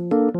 คุณ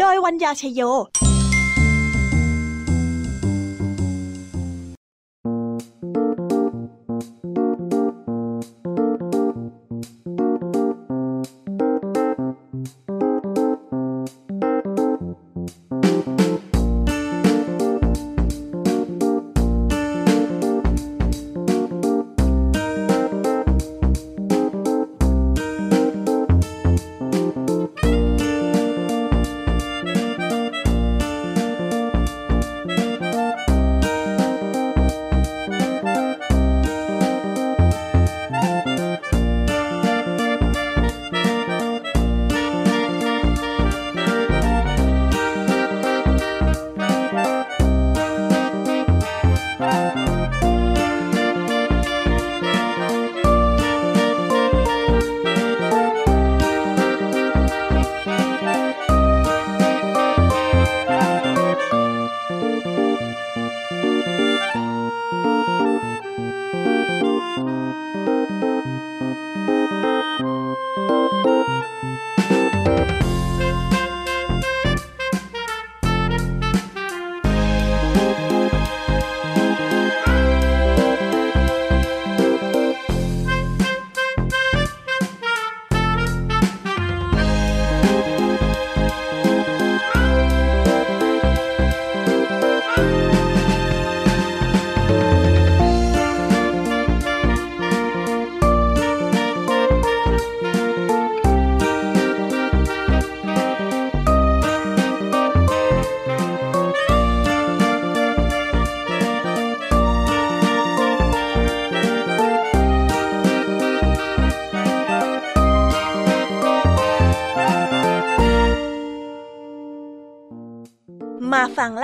โดยวัญญาชยโย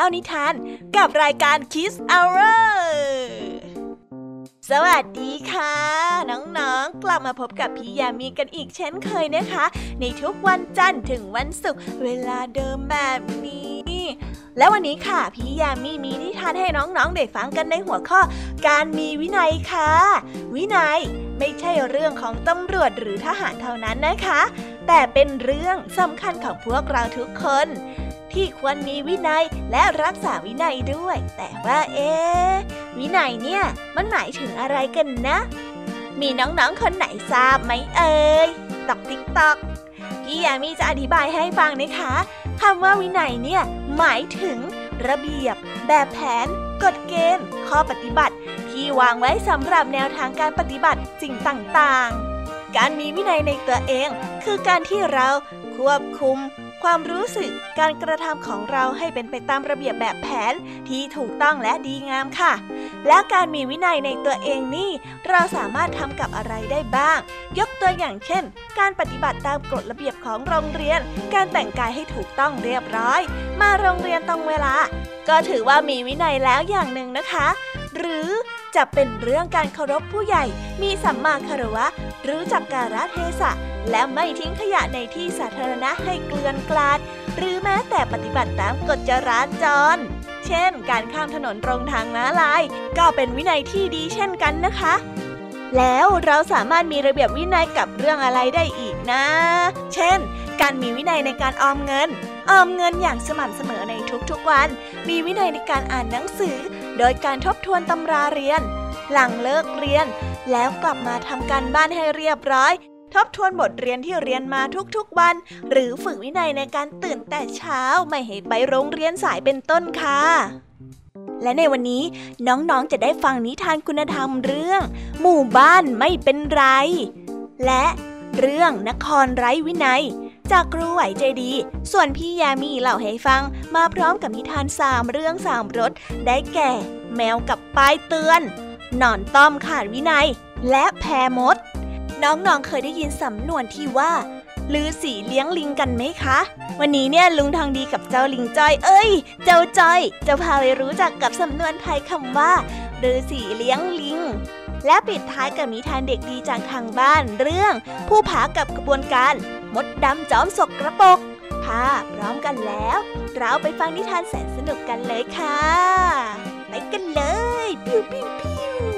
ล่านิทานกับรายการ Kiss Hour สวัสดีค่ะ น้องๆ กลับมาพบกับพี่ยามีกันอีกเช่นเคยนะคะ ในทุกวันจันทร์ถึงวันศุกร์เวลาเดิมแบบนี้ แล้ววันนี้ค่ะ พี่ยามีมีนิทานให้น้องๆ ได้ฟังกันในหัวข้อ การมีวินัยค่ะ วินัยไม่ใช่เรื่องของตำรวจหรือทหารเท่านั้นนะคะ แต่เป็นเรื่องสำคัญของพวกเราทุกคน ที่ควรมีวินัยและรักษาวินัยด้วย แต่ว่าเอ๊วินัยเนี่ยมันหมายถึงอะไรกันนะ มีน้องๆคนไหนทราบไหมเอ่ยติ๊กต่อกติ๊กต่อกพี่ยามีจะอธิบายให้ฟังนะคะคำว่าวินัยเนี่ยหมายถึงระเบียบ แบบแผน กฎเกณฑ์ ข้อปฏิบัติ ที่วางไว้สำหรับแนวทางการปฏิบัติสิ่งต่างๆ การมีวินัยในตัวเอง คือการที่เราควบคุม ความรู้สึกการกระทำของเราให้เป็นไปตามระเบียบแบบแผนที่ถูกต้องและดีงามค่ะ และการมีวินัยในตัวเองนี่ เราสามารถทำกับอะไรได้บ้าง ยกตัวอย่างเช่น การปฏิบัติตามกฎระเบียบของโรงเรียน การแต่งกายให้ถูกต้องเรียบร้อย มาโรงเรียนตรงเวลา ก็ถือว่ามีวินัยแล้วอย่างหนึ่งนะคะ หรือจะเป็นเรื่องการเคารพผู้ใหญ่ มีสัมมาคารวะ รู้จักการะเทศะ และไม่ทิ้งขยะในที่สาธารณะให้เกลื่อนกลาด หรือแม้แต่ปฏิบัติตามกฎจราจร เช่น การข้ามถนนตรงทางม้าลาย ก็เป็นวินัยที่ดีเช่นกันนะคะ แล้วเราสามารถมีระเบียบวินัยกับเรื่องอะไรได้อีกนะ เช่น การมีวินัยในการออมเงิน ออมเงินอย่างสม่ำเสมอในทุกๆวัน มีวินัยในการอ่านหนังสือ โดยการทบทวนตำราเรียน หลังเลิกเรียน แล้วกลับมาทำการบ้านให้เรียบร้อย ทบทวนบทเรียนที่เรียนมาทุกๆวัน หรือฝึกวินัยในการตื่นแต่เช้าไม่ให้ไปโรงเรียนสายเป็นต้นค่ะและในวันนี้น้องๆ จะได้ฟังนิทานคุณธรรมเรื่อง หมู่บ้านไม่เป็นไร และเรื่องนครไร้วินัย จากครูไหวใจดี ส่วนพี่ยามีเล่าให้ฟัง มาพร้อมกับนิทานสามเรื่องสามรสได้แก่ แมวกับป้ายเตือน หนอนต้อมขาดวินัย และแพมด น้องๆเคยได้ยินสำนวนที่ว่าลือสีเลี้ยงลิงกันไหมคะ วันนี้เนี่ยลุงทองดีกับเจ้าลิงจ้อย เอ้ย เจ้าจ้อย จะพาไปรู้จักกับสำนวนไทยคำว่าลือสีเลี้ยงลิง และปิดท้ายกับนิทานเด็กดีจากทางบ้านเรื่อง ผู้ผากับกระบวนการ มดดำจอมศกกระปกพาพร้อมกันแล้ว เราไปฟังนิทานแสนสนุกกันเลยค่ะ ไปกันเลย ปิ้วปิ้วปิ้ว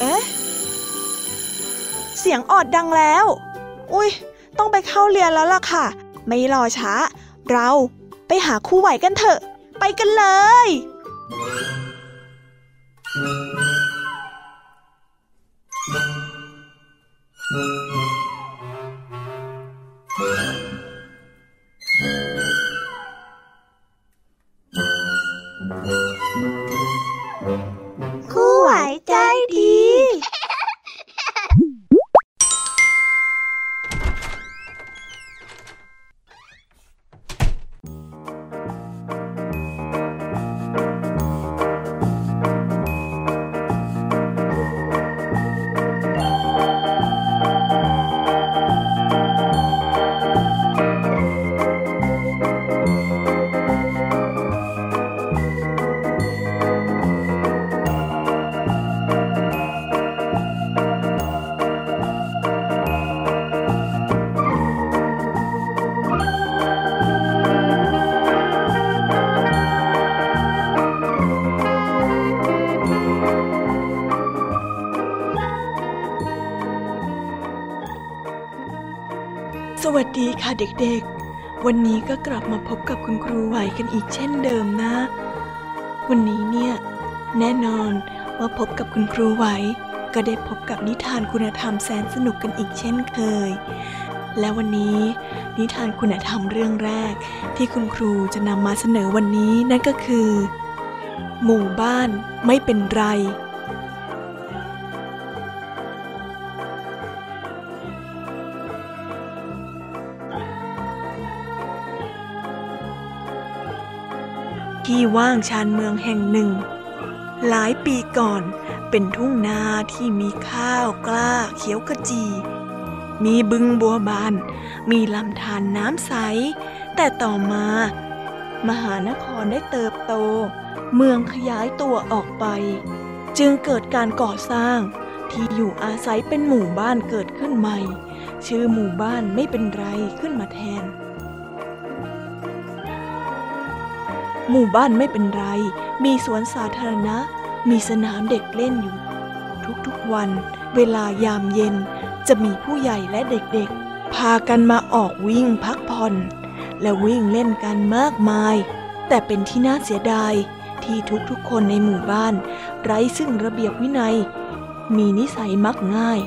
เอ๊ะ เสียงออดดังแล้ว อุ้ยต้องไปเข้าเรียนแล้วล่ะค่ะ ไม่รอช้า เราไปหาครูไหวกันเถอะ ไปกันเลย ค่ะเด็กๆ วันนี้ก็กลับมาพบกับคุณครูไหวกันอีกเช่นเดิมนะ วันนี้เนี่ย แน่นอนว่าพบกับคุณครูไหว ก็ได้พบกับนิทานคุณธรรมแสนสนุกกันอีกเช่นเคย และวันนี้นิทานคุณธรรมเรื่องแรก ที่คุณครูจะนำมาเสนอวันนี้นั่นก็คือ หมู่บ้านไม่เป็นไร ว่างชานเมืองแห่งหนึ่ง หลายปีก่อนเป็นทุ่งนาที่มีข้าวกล้าเขียวขจี มีบึงบัวบาน มีลำธารน้ำใส แต่ต่อมา มหานครได้เติบโต เมืองขยายตัวออกไป จึงเกิดการก่อสร้างที่อยู่อาศัยเป็นหมู่บ้านเกิดขึ้นใหม่ ชื่อหมู่บ้านไม่เป็นไรขึ้นมาแทน หมู่บ้านไม่เป็นไร มีสวนสาธารณะ มีสนามเด็กเล่นอยู่ ทุกๆวัน เวลายามเย็นจะมีผู้ใหญ่และเด็กๆ พากันมาออกวิ่งพักผ่อน และวิ่งเล่นกันมากมาย แต่เป็นที่น่าเสียดายที่ทุกๆคนในหมู่บ้าน ไร้ซึ่งระเบียบวินัย มีนิสัยมักง่าย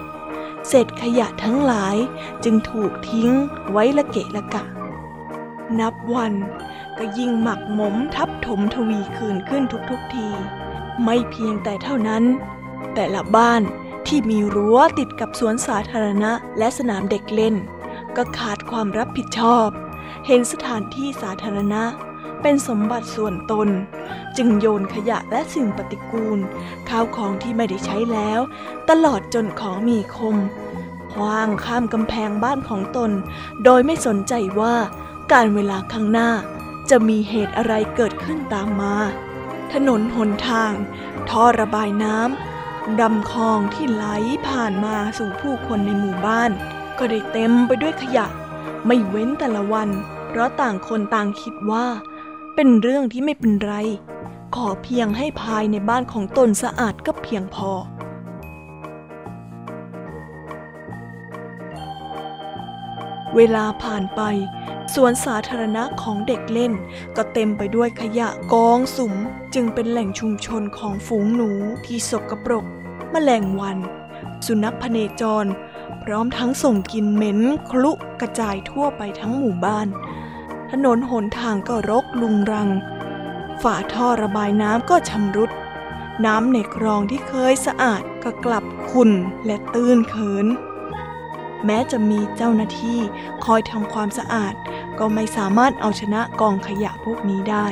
เศษขยะทั้งหลายจึงถูกทิ้งไว้ละเกะละกะ นับวันก็ยิ่งหมักหมมทับถมทวีคืนขึ้นทุกๆที ไม่เพียงแต่เท่านั้น แต่ละบ้านที่มีรั้วติดกับสวนสาธารณะและสนามเด็กเล่น ก็ขาดความรับผิดชอบ เห็นสถานที่สาธารณะ เป็นสมบัติส่วนตน จึงโยนขยะและสิ่งปฏิกูล ข้าวของที่ไม่ได้ใช้แล้ว ตลอดจนของมีคมคว้างข้ามกำแพงบ้านของตน โดยไม่สนใจว่า การเวลาข้างหน้าจะมีเหตุอะไรเกิดขึ้นตามมา ถนนหนทาง ท่อระบายน้ำดำคลองที่ไหลผ่านมาสู่ผู้คนในหมู่บ้าน ก็ได้เต็มไปด้วยขยะ ไม่เว้นแต่ละวัน เพราะต่างคนต่างคิดว่า เป็นเรื่องที่ไม่เป็นไร ขอเพียงให้ภายในบ้านของตนสะอาดก็เพียงพอเวลาผ่านไป สวนสาธารณะของเด็กเล่น ก็เต็มไปด้วยขยะกองสุม จึงเป็นแหล่งชุมชนของฝูงหนูที่สกปรกแมลงวัน สุนัขพเนจร พร้อมทั้งส่งกลิ่นเหม็นคลุกระจายทั่วไปทั้งหมู่บ้าน ถนนหนทางก็รกลุงรัง ฝาท่อระบายน้ำก็ชำรุด น้ำในคลองที่เคยสะอาดก็กลับขุ่นและตื้นเขิน แม้จะมีเจ้าหน้าที่คอยทำความสะอาด ก็ไม่สามารถเอาชนะกองขยะพวกนี้ได้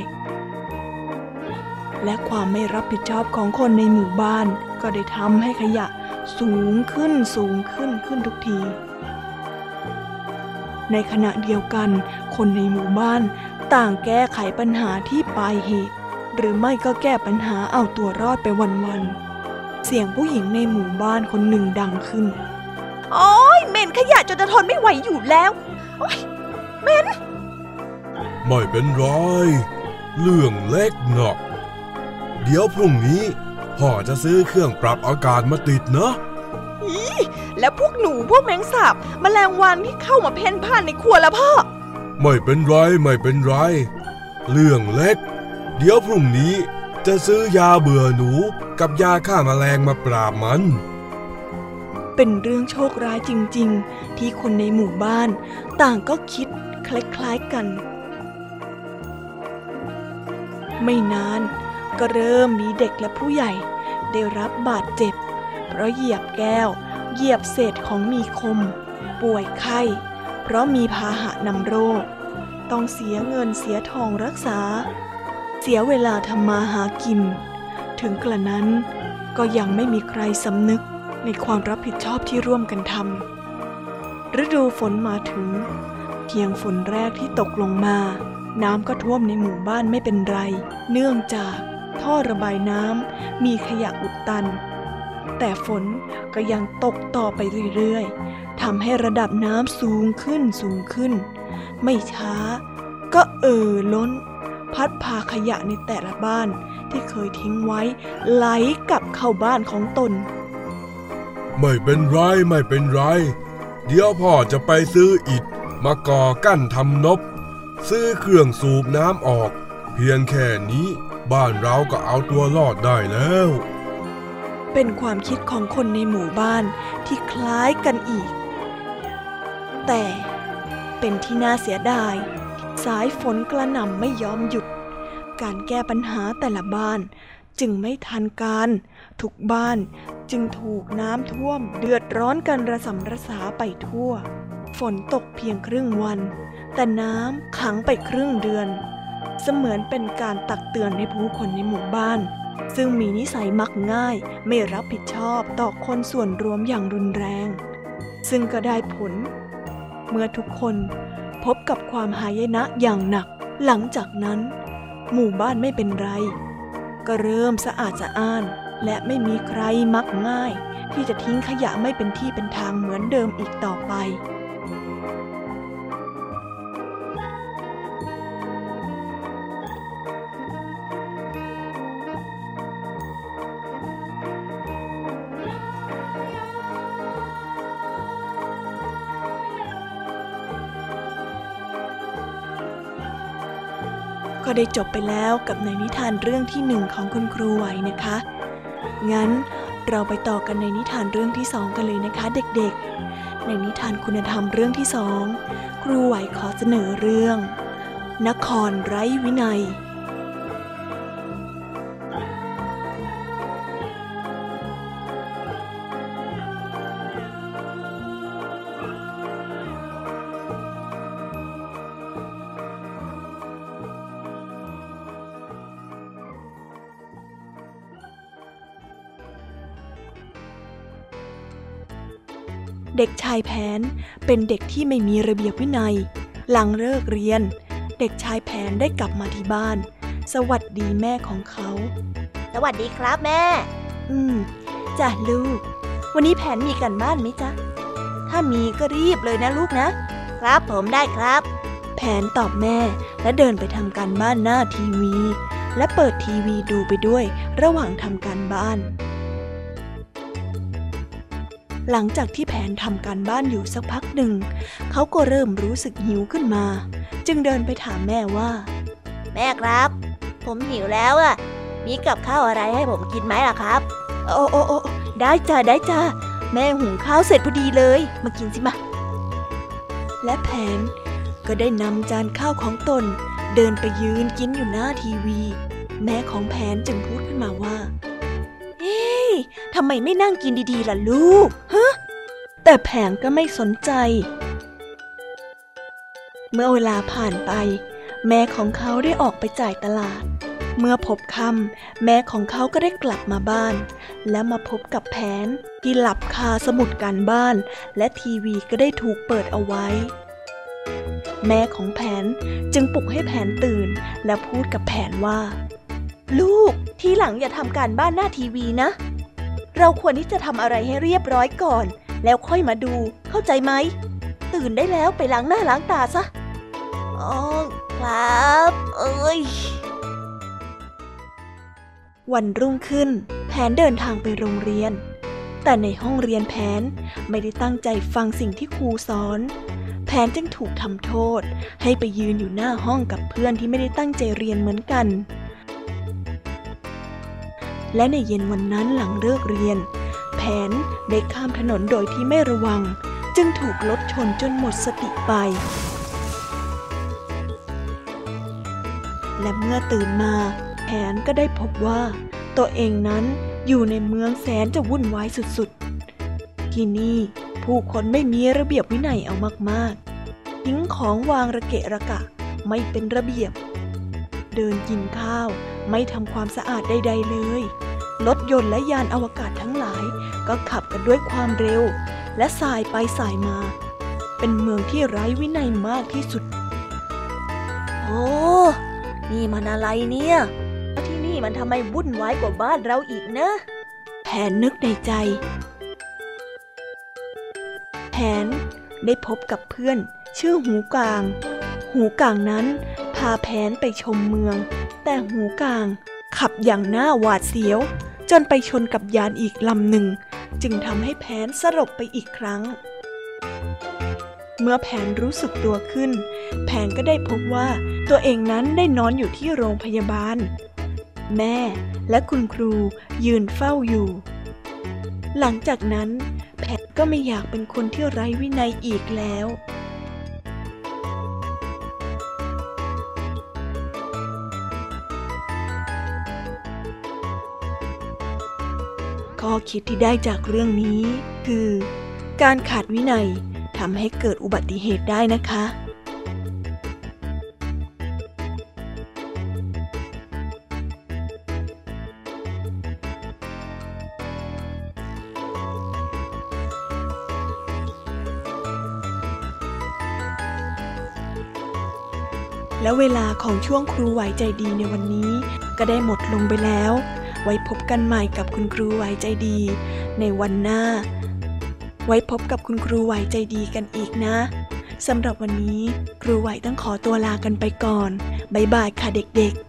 และความไม่รับผิดชอบของคนในหมู่บ้าน ก็ได้ทำให้ขยะสูงขึ้นสูงขึ้นขึ้นทุกที ในขณะเดียวกัน คนในหมู่บ้านต่างแก้ไขปัญหาที่ปลายเหตุ หรือไม่ก็แก้ปัญหาเอาตัวรอดไปวันๆเสียงผู้หญิงในหมู่บ้านคนหนึ่งดังขึ้น โอ้ย นขยะจนจะทนไม่ไหวอยู่แล้วโอ้ยเหม็นไม่เป็นไร เรื่องเล็กหนักเดี๋ยวพรุ่งนี้พ่อจะซื้อเครื่องปรับอากาศมาติดนะแล้วพวกหนูพวกแมงสาบแมลงวันที่เข้ามาเพ่นพ่านในครัวแล้วพ่อ ไม่เป็นไรไม่เป็นไร เรื่องเล็ก เดี๋ยวพรุ่งนี้จะซื้อยาเบื่อหนูกับยาฆ่าแมลงมาปราบมัน เป็นเรื่องโชคร้ายจริง ๆ ที่คนในหมู่บ้าน ต่างก็คิดคล้ายๆกัน ไม่นานก็เริ่มมีเด็กและผู้ใหญ่ ได้รับบาดเจ็บ เพราะเหยียบแก้ว เหยียบเศษของมีคม ป่วยไข้ เพราะมีพาหะนำโรค ต้องเสียเงินเสียทองรักษา เสียเวลาทำมาหากิน ถึงกระนั้นก็ยังไม่มีใครสำนึก ในความรับผิดชอบที่ร่วมกันทำฤดูฝนมาถึง เพียงฝนแรกที่ตกลงมา น้ำก็ท่วมในหมู่บ้านไม่เป็นไร เนื่องจากท่อระบายน้ำมีขยะอุดตัน แต่ฝนก็ยังตกต่อไปเรื่อยๆทำให้ระดับน้ำสูงขึ้นสูงขึ้น ไม่ช้า ก็เอ่อล้น พัดพาขยะในแต่ละบ้านที่เคยทิ้งไว้ไหลกลับเข้าบ้านของตน ไม่เป็นไรไม่เป็นไร เดี๋ยวพ่อจะไปซื้ออิฐมาก่อกั้นทำนบ ซื้อเครื่องสูบน้ำออก เพียงแค่นี้บ้านเราก็เอาตัวรอดได้แล้ว เป็นความคิดของคนในหมู่บ้านที่คล้ายกันอีก แต่เป็นที่น่าเสียดาย สายฝนกระหน่ำไม่ยอมหยุด การแก้ปัญหาแต่ละบ้านจึงไม่ทันการ ทุกบ้านจึงถูกน้ำท่วมเดือดร้อนกันระสำระสาไปทั่ว ฝนตกเพียงครึ่งวัน แต่น้ำขังไปครึ่งเดือน เสมือนเป็นการตักเตือนให้ผู้คนในหมู่บ้าน ซึ่งมีนิสัยมักง่ายไม่รับผิดชอบต่อคนส่วนรวมอย่างรุนแรง ซึ่งก็ได้ผล เมื่อทุกคนพบกับความหายนะอย่างหนัก หลังจากนั้น หมู่บ้านไม่เป็นไร ก็เริ่มสะอาดสะอ้าน และไม่มีใครมักง่าย ที่จะทิ้งขยะไม่เป็นที่เป็นทางเหมือนเดิมอีกต่อไปก็ได้จบไปแล้วกับในนิทานเรื่องที่หนึ่งของคุณครูไหวนะคะ งั้น เราไปต่อกันในนิทานเรื่องที่สองกันเลยนะคะเด็กๆ ในนิทานคุณธรรมเรื่องที่สองครูไหวขอเสนอเรื่อง นครไร้วินัย เด็กชายแผนเป็นเด็กที่ไม่มีระเบียบวินัย หลังเลิกเรียน เด็กชายแผนได้กลับมาที่บ้าน สวัสดีแม่ของเขา สวัสดีครับแม่ อืมจ้ะลูก วันนี้แผนมีกันบ้านไหมจ๊ะ ถ้ามีก็รีบเลยนะลูกนะ ครับผมได้ครับ แผนตอบแม่และเดินไปทำการบ้านหน้าทีวี และเปิดทีวีดูไปด้วยระหว่างทำการบ้าน หลังจากที่แผนทำการบ้านอยู่สักพักหนึ่ง เขาก็เริ่มรู้สึกหิวขึ้นมา จึงเดินไปถามแม่ว่า แม่ครับ ผมหิวแล้วอะมีกับข้าวอะไรให้ผมกินไหมล่ะครับ โอ้โอ้โอ้ได้จ้าได้จ้าแม่หุงข้าวเสร็จพอดีเลย มากินสิมา และแผนก็ได้นำจานข้าวของตน เดินไปยืนกินอยู่หน้าทีวี แม่ของแผนจึงพูดขึ้นมาว่า เฮ้ยทำไมไม่นั่งกินดีๆล่ะลูก ฮะ แต่แผนก็ไม่สนใจ เมื่อเวลาผ่านไป แม่ของเขาได้ออกไปจ่ายตลาด เมื่อพบค่ำแม่ของเขาก็ได้กลับมาบ้าน และมาพบกับแผนที่หลับคาสมุดการบ้าน และทีวีก็ได้ถูกเปิดเอาไว้แม่ของแผนจึงปลุกให้แผนตื่น และพูดกับแผนว่า ลูก ทีหลังอย่าทำการบ้านหน้าทีวีนะ เราควรที่จะทำอะไรให้เรียบร้อยก่อน แล้วค่อยมาดู เข้าใจไหม ตื่นได้แล้วไปล้างหน้าล้างตาซะ อ๋อ ครับ เอ้ย วันรุ่งขึ้น แผนเดินทางไปโรงเรียน แต่ในห้องเรียนแผนไม่ได้ตั้งใจฟังสิ่งที่ครูสอนแผนจึงถูกทำโทษ ให้ไปยืนอยู่หน้าห้องกับเพื่อนที่ไม่ได้ตั้งใจเรียนเหมือนกัน และในเย็นวันนั้นหลังเลิกเรียน แผนได้ข้ามถนนโดยที่ไม่ระวัง จึงถูกรถชนจนหมดสติไป และเมื่อตื่นมาแผนก็ได้พบว่า ตัวเองนั้นอยู่ในเมืองแสนจะวุ่นวายสุดๆ ที่นี่ผู้คนไม่มีระเบียบวินัยเอามากๆ ทิ้งของวางระเกะระกะ ไม่เป็นระเบียบ เดินกินข้าว ไม่ทำความสะอาดใด ๆ เลย รถยนต์และยานอวกาศทั้งหลายก็ขับกันด้วยความเร็ว และสายไปสายมา เป็นเมืองที่ไร้วินัยมากที่สุด โอ้ นี่มันอะไรเนี่ย ที่นี่มันทำไมวุ่นวายกว่าบ้านเราอีกนะ แผนนึกในใจ แผนได้พบกับเพื่อน ชื่อหูกลาง หูกลางนั้นพาแผนไปชมเมือง แต่หูกลาง ขับอย่างหน้าหวาดเสียว จนไปชนกับยานอีกลำหนึ่ง จึงทำให้แผนสลบไปอีกครั้ง เมื่อแผนรู้สึกตัวขึ้น แผนก็ได้พบว่าตัวเองนั้นได้นอนอยู่ที่โรงพยาบาล แม่และคุณครูยืนเฝ้าอยู่ หลังจากนั้นแพทก็ไม่อยากเป็นคนที่ไร้วินัยอีกแล้ว คิดที่ได้จากเรื่องนี้ คือ การขาดวินัยทำให้เกิดอุบัติเหตุได้นะคะแล้วเวลาของช่วงครูไหวใจดีในวันนี้ ก็ได้หมดลงไปแล้ว ไว้พบกันใหม่กับคุณครูไว้ใจดี ในวันหน้า ไว้พบกับคุณครูไว้ใจดีกันอีกนะสำหรับวันนี้ ครูไว้ต้องขอตัวลากันไปก่อนบ๊ายบายค่ะเด็กๆ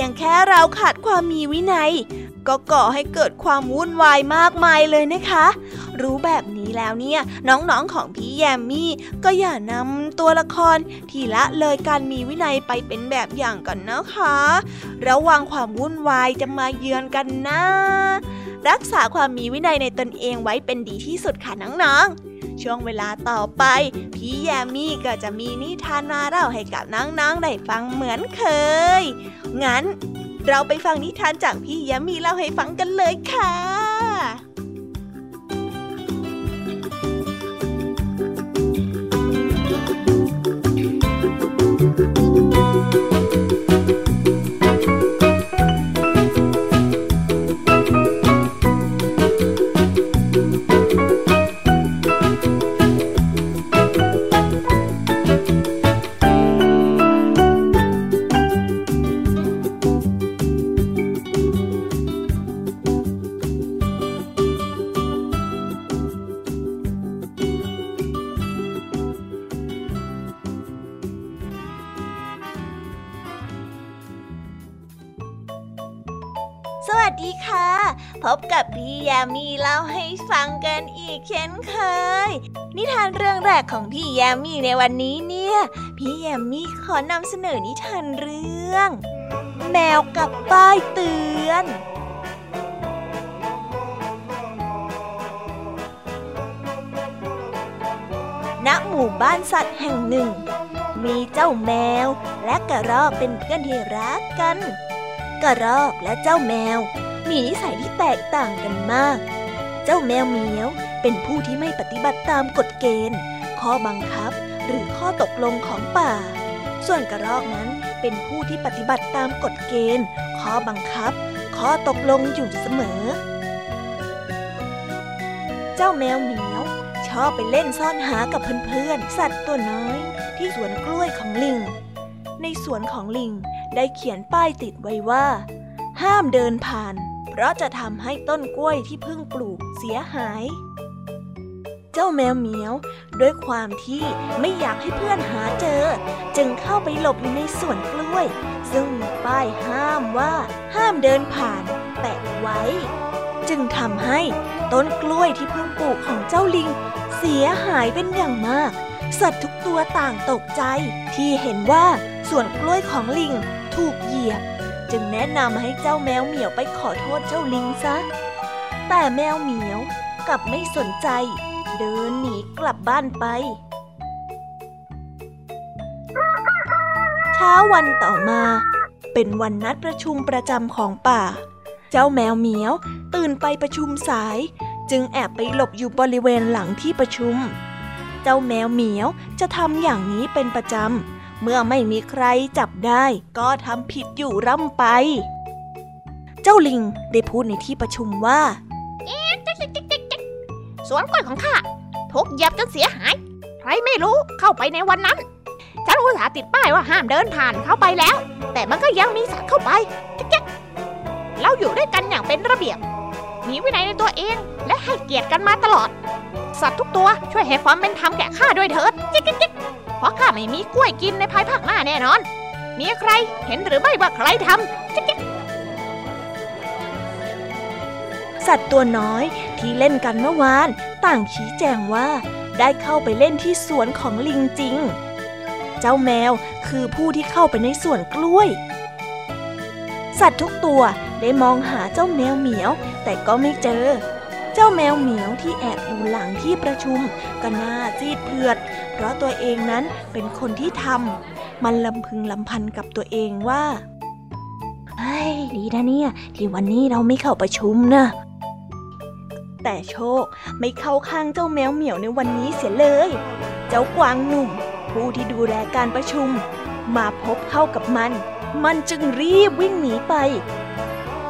พียงแค่เราขาดความมีวินัย ก็ก่อให้เกิดความวุ่นวายมากมายเลยนะคะ รู้แบบนี้แล้วเนี่ยน้องๆของพี่แยมมี่ ก็อย่านำตัวละครที่ละเลยการมีวินัยไปเป็นแบบอย่างกันนะคะ ระวังความวุ่นวายจะมาเยือนกันนะ รักษาความมีวินัยในตนเองไว้เป็นดีที่สุดค่ะน้องๆ ช่วงเวลาต่อไป พี่แยมมี่ก็จะมีนิทานมาเล่าให้กับน้องๆได้ฟังเหมือนเคย งั้น เราไปฟังนิทานจากพี่แยมี่เล่าให้ฟังกันเลยค่ะ กของพี่แยามีในวันนี้เนี่ย พี่แยามีขอนำเสนอนิทานเรื่อง แมวกับป้ายเตือนณหมู่บ้านสัตว์แห่งหนึ่ง มีเจ้าแมวและกระรอกเป็นเพื่อนที่รักกัน กระรอกและเจ้าแมว มีนิสัยที่แตกต่างกันมาก เจ้าแมวเหมียวเป็นผู้ที่ไม่ปฏิบัติตามกฎเกณฑ์ ข้อบังคับ หรือข้อตกลงของป่า ส่วนกระรอกนั้นเป็นผู้ที่ปฏิบัติตามกฎเกณฑ์ ข้อบังคับ ข้อตกลงอยู่เสมอ เจ้าแมวเหมียว ชอบไปเล่นซ่อนหากับเพื่อนๆสัตว์ตัวน้อย ที่สวนกล้วยของลิง ในสวนของลิงได้เขียนป้ายติดไว้ว่า ห้ามเดินผ่าน เพราะจะทำให้ต้นกล้วยที่เพิ่งปลูกเสียหาย เจ้าแมวเหมียว ด้วยความที่ไม่อยากให้เพื่อนหาเจอ จึงเข้าไปหลบอยู่ในสวนกล้วย ซึ่งมีป้ายห้ามว่าห้ามเดินผ่านแปะไว้ จึงทำให้ต้นกล้วยที่เพิ่งปลูกของเจ้าลิง เสียหายเป็นอย่างมาก สัตว์ทุกตัวต่างตกใจ ที่เห็นว่าสวนกล้วยของลิงถูกเหยียบ จึงแนะนำให้เจ้าแมวเหมียวไปขอโทษเจ้าลิงซะ แต่แมวเหมียวกลับไม่สนใจ เดินหนีกลับบ้านไป เช้าวันต่อมา เป็นวันนัดประชุมประจำของป่า เจ้าแมวเหมียวตื่นไปประชุมสาย จึงแอบไปหลบอยู่บริเวณหลังที่ประชุม เจ้าแมวเหมียวจะทำอย่างนี้เป็นประจำ เมื่อไม่มีใครจับได้ ก็ทำผิดอยู่ร่ำไป เจ้าลิงได้พูดในที่ประชุมว่า สวนกล้วยของข้าถูกเหยียบจนเสียหาย ใครไม่รู้เข้าไปในวันนั้น ฉันอุตส่าห์ติดป้ายว่าห้ามเดินผ่านเข้าไปแล้ว แต่มันก็ยังมีสัตว์เข้าไปจ๊กเราอยู่ด้วยกันอย่างเป็นระเบียบ มีวินัยในตัวเองและให้เกียรติกันมาตลอด สัตว์ทุกตัวช่วยให้ความเป็นธรรมแก่ข้าด้วยเถิดจิ๊กจิ๊กเพราะข้าไม่มีกล้วยกินในภายภาคหน้าแน่นอน มีใครเห็นหรือไม่ว่าใครทำจิ๊ก สัตว์ตัวน้อยที่เล่นกันเมื่อวาน ต่างชี้แจงว่า ได้เข้าไปเล่นที่สวนของลิงจริง เจ้าแมวคือผู้ที่เข้าไปในสวนกล้วย สัตว์ทุกตัวได้มองหาเจ้าแมวเหมียว แต่ก็ไม่เจอ เจ้าแมวเหมียวที่แอบอยู่หลังที่ประชุมก็น่าจีดเผือด เพราะตัวเองนั้นเป็นคนที่ทำมันลำพึงลำพันกับตัวเองว่าเฮ้ยดีนะเนี่ย ที่วันนี้เราไม่เข้าประชุมนะ แต่โชคไม่เข้าข้างเจ้าแมวเหมียวในวันนี้เสียเลย เจ้ากวางหนุ่ม ผู้ที่ดูแลการประชุม มาพบเข้ากับมัน มันจึงรีบวิ่งหนีไป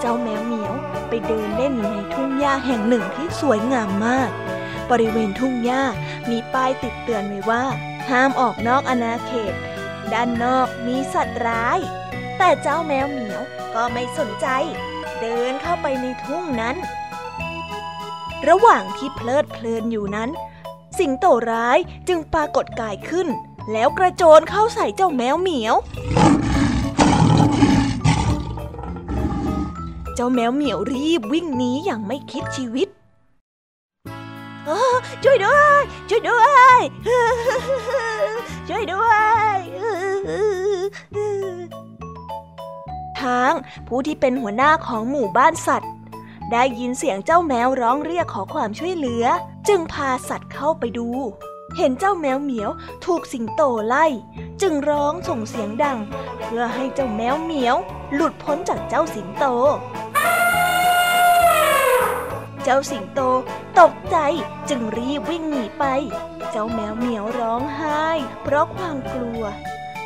เจ้าแมวเหมียวไปเดินเล่นอยู่ในทุ่งหญ้าแห่งหนึ่งที่สวยงามมาก บริเวณทุ่งหญ้ามีป้ายติดเตือนไว้ว่า ห้ามออกนอกอาณาเขต ด้านนอกมีสัตว์ร้าย แต่เจ้าแมวเหมียวก็ไม่สนใจ เดินเข้าไปในทุ่งนั้น ระหว่างที่เพลิดเพลินอยู่นั้น สิงโตร้ายจึงปรากฏกายขึ้น แล้วกระโจนเข้าใส่เจ้าแมวเหมียว เจ้าแมวเหมียวรีบวิ่งหนีอย่างไม่คิดชีวิตช่วยด้วย ช่วยด้วย ช่วยด้วยทางผู้ที่เป็นหัวหน้าของหมู่บ้านสัตว์ ได้ยินเสียงเจ้าแมวร้องเรียกขอความช่วยเหลือ จึงพาสัตว์เข้าไปดู เห็นเจ้าแมวเหมียวถูกสิงโตไล่ จึงร้องส่งเสียงดัง เพื่อให้เจ้าแมวเหมียว หลุดพ้นจากเจ้าสิงโต เจ้าสิงโตตกใจจึงรีบวิ่งหนีไป เจ้าแมวเหมียวร้องไห้ เพราะความกลัว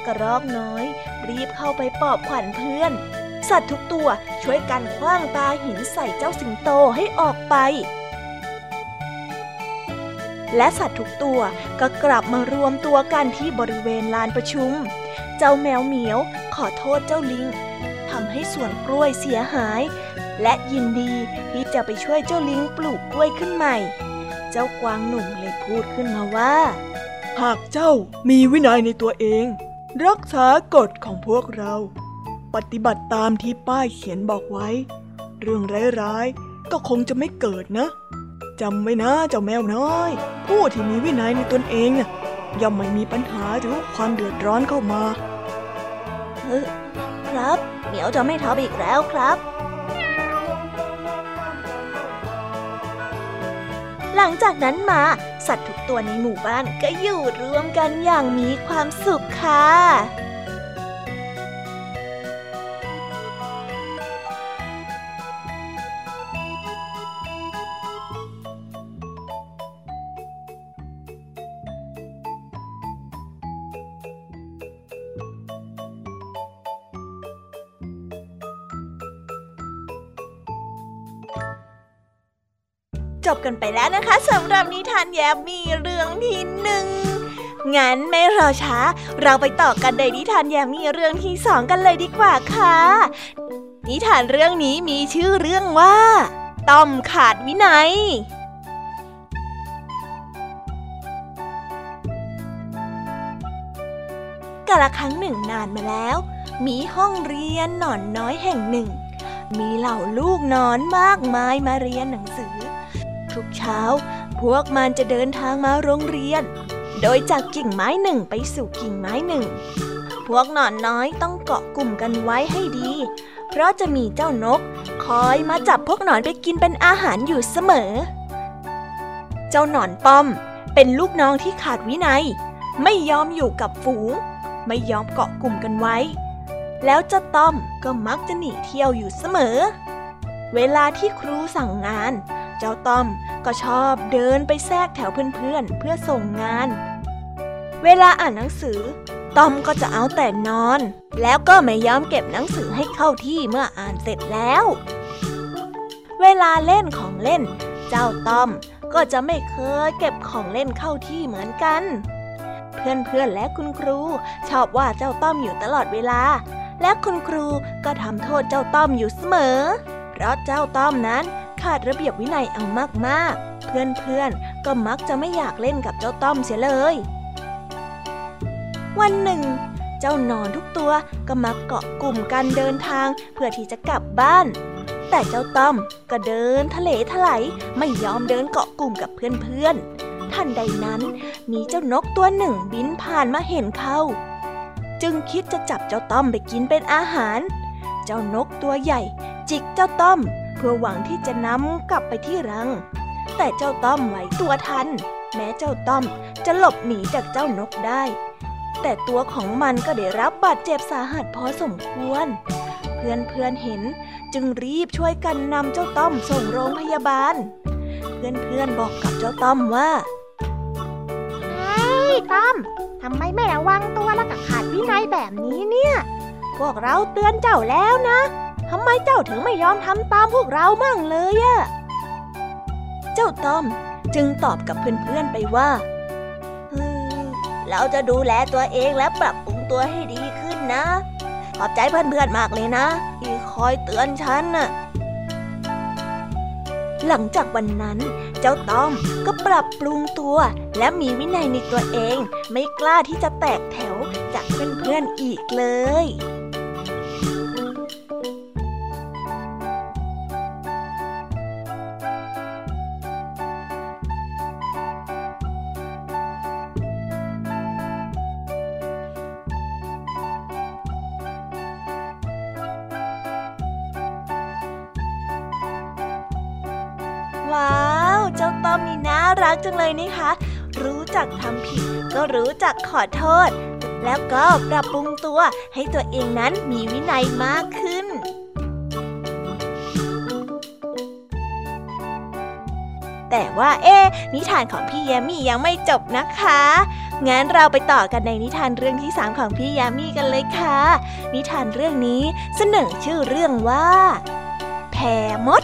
กระรอกน้อย รีบเข้าไปปลอบขวัญเพื่อน สัตว์ทุกตัวช่วยกันคว้างปาหินใส่เจ้าสิงโตให้ออกไป และสัตว์ทุกตัวก็กลับมารวมตัวกันที่บริเวณลานประชุม เจ้าแมวเหมียวขอโทษเจ้าลิงทำให้สวนกล้วยเสียหาย และยินดีที่จะไปช่วยเจ้าลิงปลูกกล้วยขึ้นใหม่ เจ้ากวางหนุ่มเลยพูดขึ้นมาว่า หากเจ้ามีวินัยในตัวเอง รักษากฎของพวกเรา ปฏิบัติตามที่ป้ายเขียนบอกไว้ เรื่องร้ายๆก็คงจะไม่เกิดนะจำไว้นะเจ้าแมวน้อย ผู้ที่มีวินัยในตนเองน่ะย่อมไม่มีปัญหาหรือความเดือดร้อนเข้ามาเออครับ เหมียวจะไม่ทำอีกแล้วครับหลังจากนั้นมา สัตว์ทุกตัวในหมู่บ้านก็อยู่รวมกันอย่างมีความสุขค่ะ จบกันไปแล้วนะคะสำหรับนิทานแย้มมีเรื่องที่หนึ่งงั้นไม่รอช้า เราไปต่อกันในนิทานแย้มมีเรื่องที่สองกันเลยดีกว่าค่ะ นิทานเรื่องนี้มีชื่อเรื่องว่า ต้อมขาดวินัยกาละครั้งหนึ่งนานมาแล้ว มีห้องเรียนหนอนน้อยแห่งหนึ่ง มีเหล่าลูกนอนมากมายมาเรียนหนังสือ ทุกเช้า พวกมันจะเดินทางมาโรงเรียน โดยจากกิ่งไม้หนึ่งไปสู่กิ่งไม้หนึ่ง พวกหนอนน้อยต้องเกาะกลุ่มกันไว้ให้ดี เพราะจะมีเจ้านก คอยมาจับพวกหนอนไปกินเป็นอาหารอยู่เสมอ เจ้าหนอนป้อม เป็นลูกน้องที่ขาดวินัย ไม่ยอมอยู่กับฝูง ไม่ยอมเกาะกลุ่มกันไว้ แล้วเจ้าต้อมก็มักจะหนีเที่ยวอยู่เสมอเวลาที่ครูสั่งงาน เจ้าต้อมก็ชอบเดินไปแทรกแถวเพื่อนๆเพื่อส่งงาน เวลาอ่านหนังสือ ต้อมก็จะเอาแต่นอน แล้วก็ไม่ยอมเก็บหนังสือให้เข้าที่เมื่ออ่านเสร็จแล้ว เวลาเล่นของเล่น เจ้าต้อมก็จะไม่เคยเก็บของเล่นเข้าที่เหมือนกัน เพื่อนๆและคุณครูชอบว่าเจ้าต้อมอยู่ตลอดเวลา และคุณครูก็ทำโทษเจ้าต้อมอยู่เสมอ เพราะเจ้าต้อมนั้น ขาดระเบียบวินัยเอามากๆ เพื่อนๆ ก็มักจะไม่อยากเล่นกับเจ้าต้อมเสียเลย วันหนึ่ง เจ้านอนทุกตัวก็มักเกาะกลุ่มกันเดินทางเพื่อที่จะกลับบ้าน แต่เจ้าต้อมก็เดินทะเลถลายไม่ยอมเดินเกาะกลุ่มกับเพื่อนๆทันใดนั้น มีเจ้านกตัวหนึ่งบินผ่านมาเห็นเขาจึงคิดจะจับเจ้าต้อมไปกินเป็นอาหาร เจ้านกตัวใหญ่ จิกเจ้าต้อม พื่อหวังที่จะนำกลับไปที่รัง แต่เจ้าต้อมไหวตัวทัน แม้เจ้าต้อมจะหลบหนีจากเจ้านกได้ แต่ตัวของมันก็ได้รับบาดเจ็บสาหัสพอสมควร เพื่อนเพื่อนเห็นจึงรีบช่วยกันนำเจ้าต้อมส่งโรงพยาบาล เพื่อนเพื่อนบอกกับเจ้าต้อมว่าเฮ้ยต้อมทำไมไม่ระวังตัวแล้วก็ขาดวินัยแบบนี้เนี่ย พวกเราเตือนเจ้าแล้วนะ ทำไมเจ้าถึงไม่ยอมทำตามพวกเรามั่งเลยอะเจ้าต้อมจึงตอบกับเพื่อนๆไปว่าเฮ้ยเราจะดูแลตัวเองและปรับปรุงตัวให้ดีขึ้นนะ ขอบใจเพื่อนๆมากเลยนะที่คอยเตือนฉันน่ะหลังจากวันนั้น เจ้าต้อมก็ปรับปรุงตัว และมีวินัยในตัวเอง ไม่กล้าที่จะแตกแถวจากเพื่อนๆอีกเลย รักจังเลยนี่คะ รู้จักทำผิด ก็รู้จักขอโทษ แล้วก็ปรับปรุงตัวให้ตัวเองนั้นมีวินัยมากขึ้นแต่ว่าเอ๊นิทานของพี่ยมมี่ยังไม่จบนะคะ งั้นเราไปต่อกันในนิทานเรื่องที่สามของพี่ยมมี่กันเลยค่ะ นิทานเรื่องนี้เสนอชื่อเรื่องว่า แพมด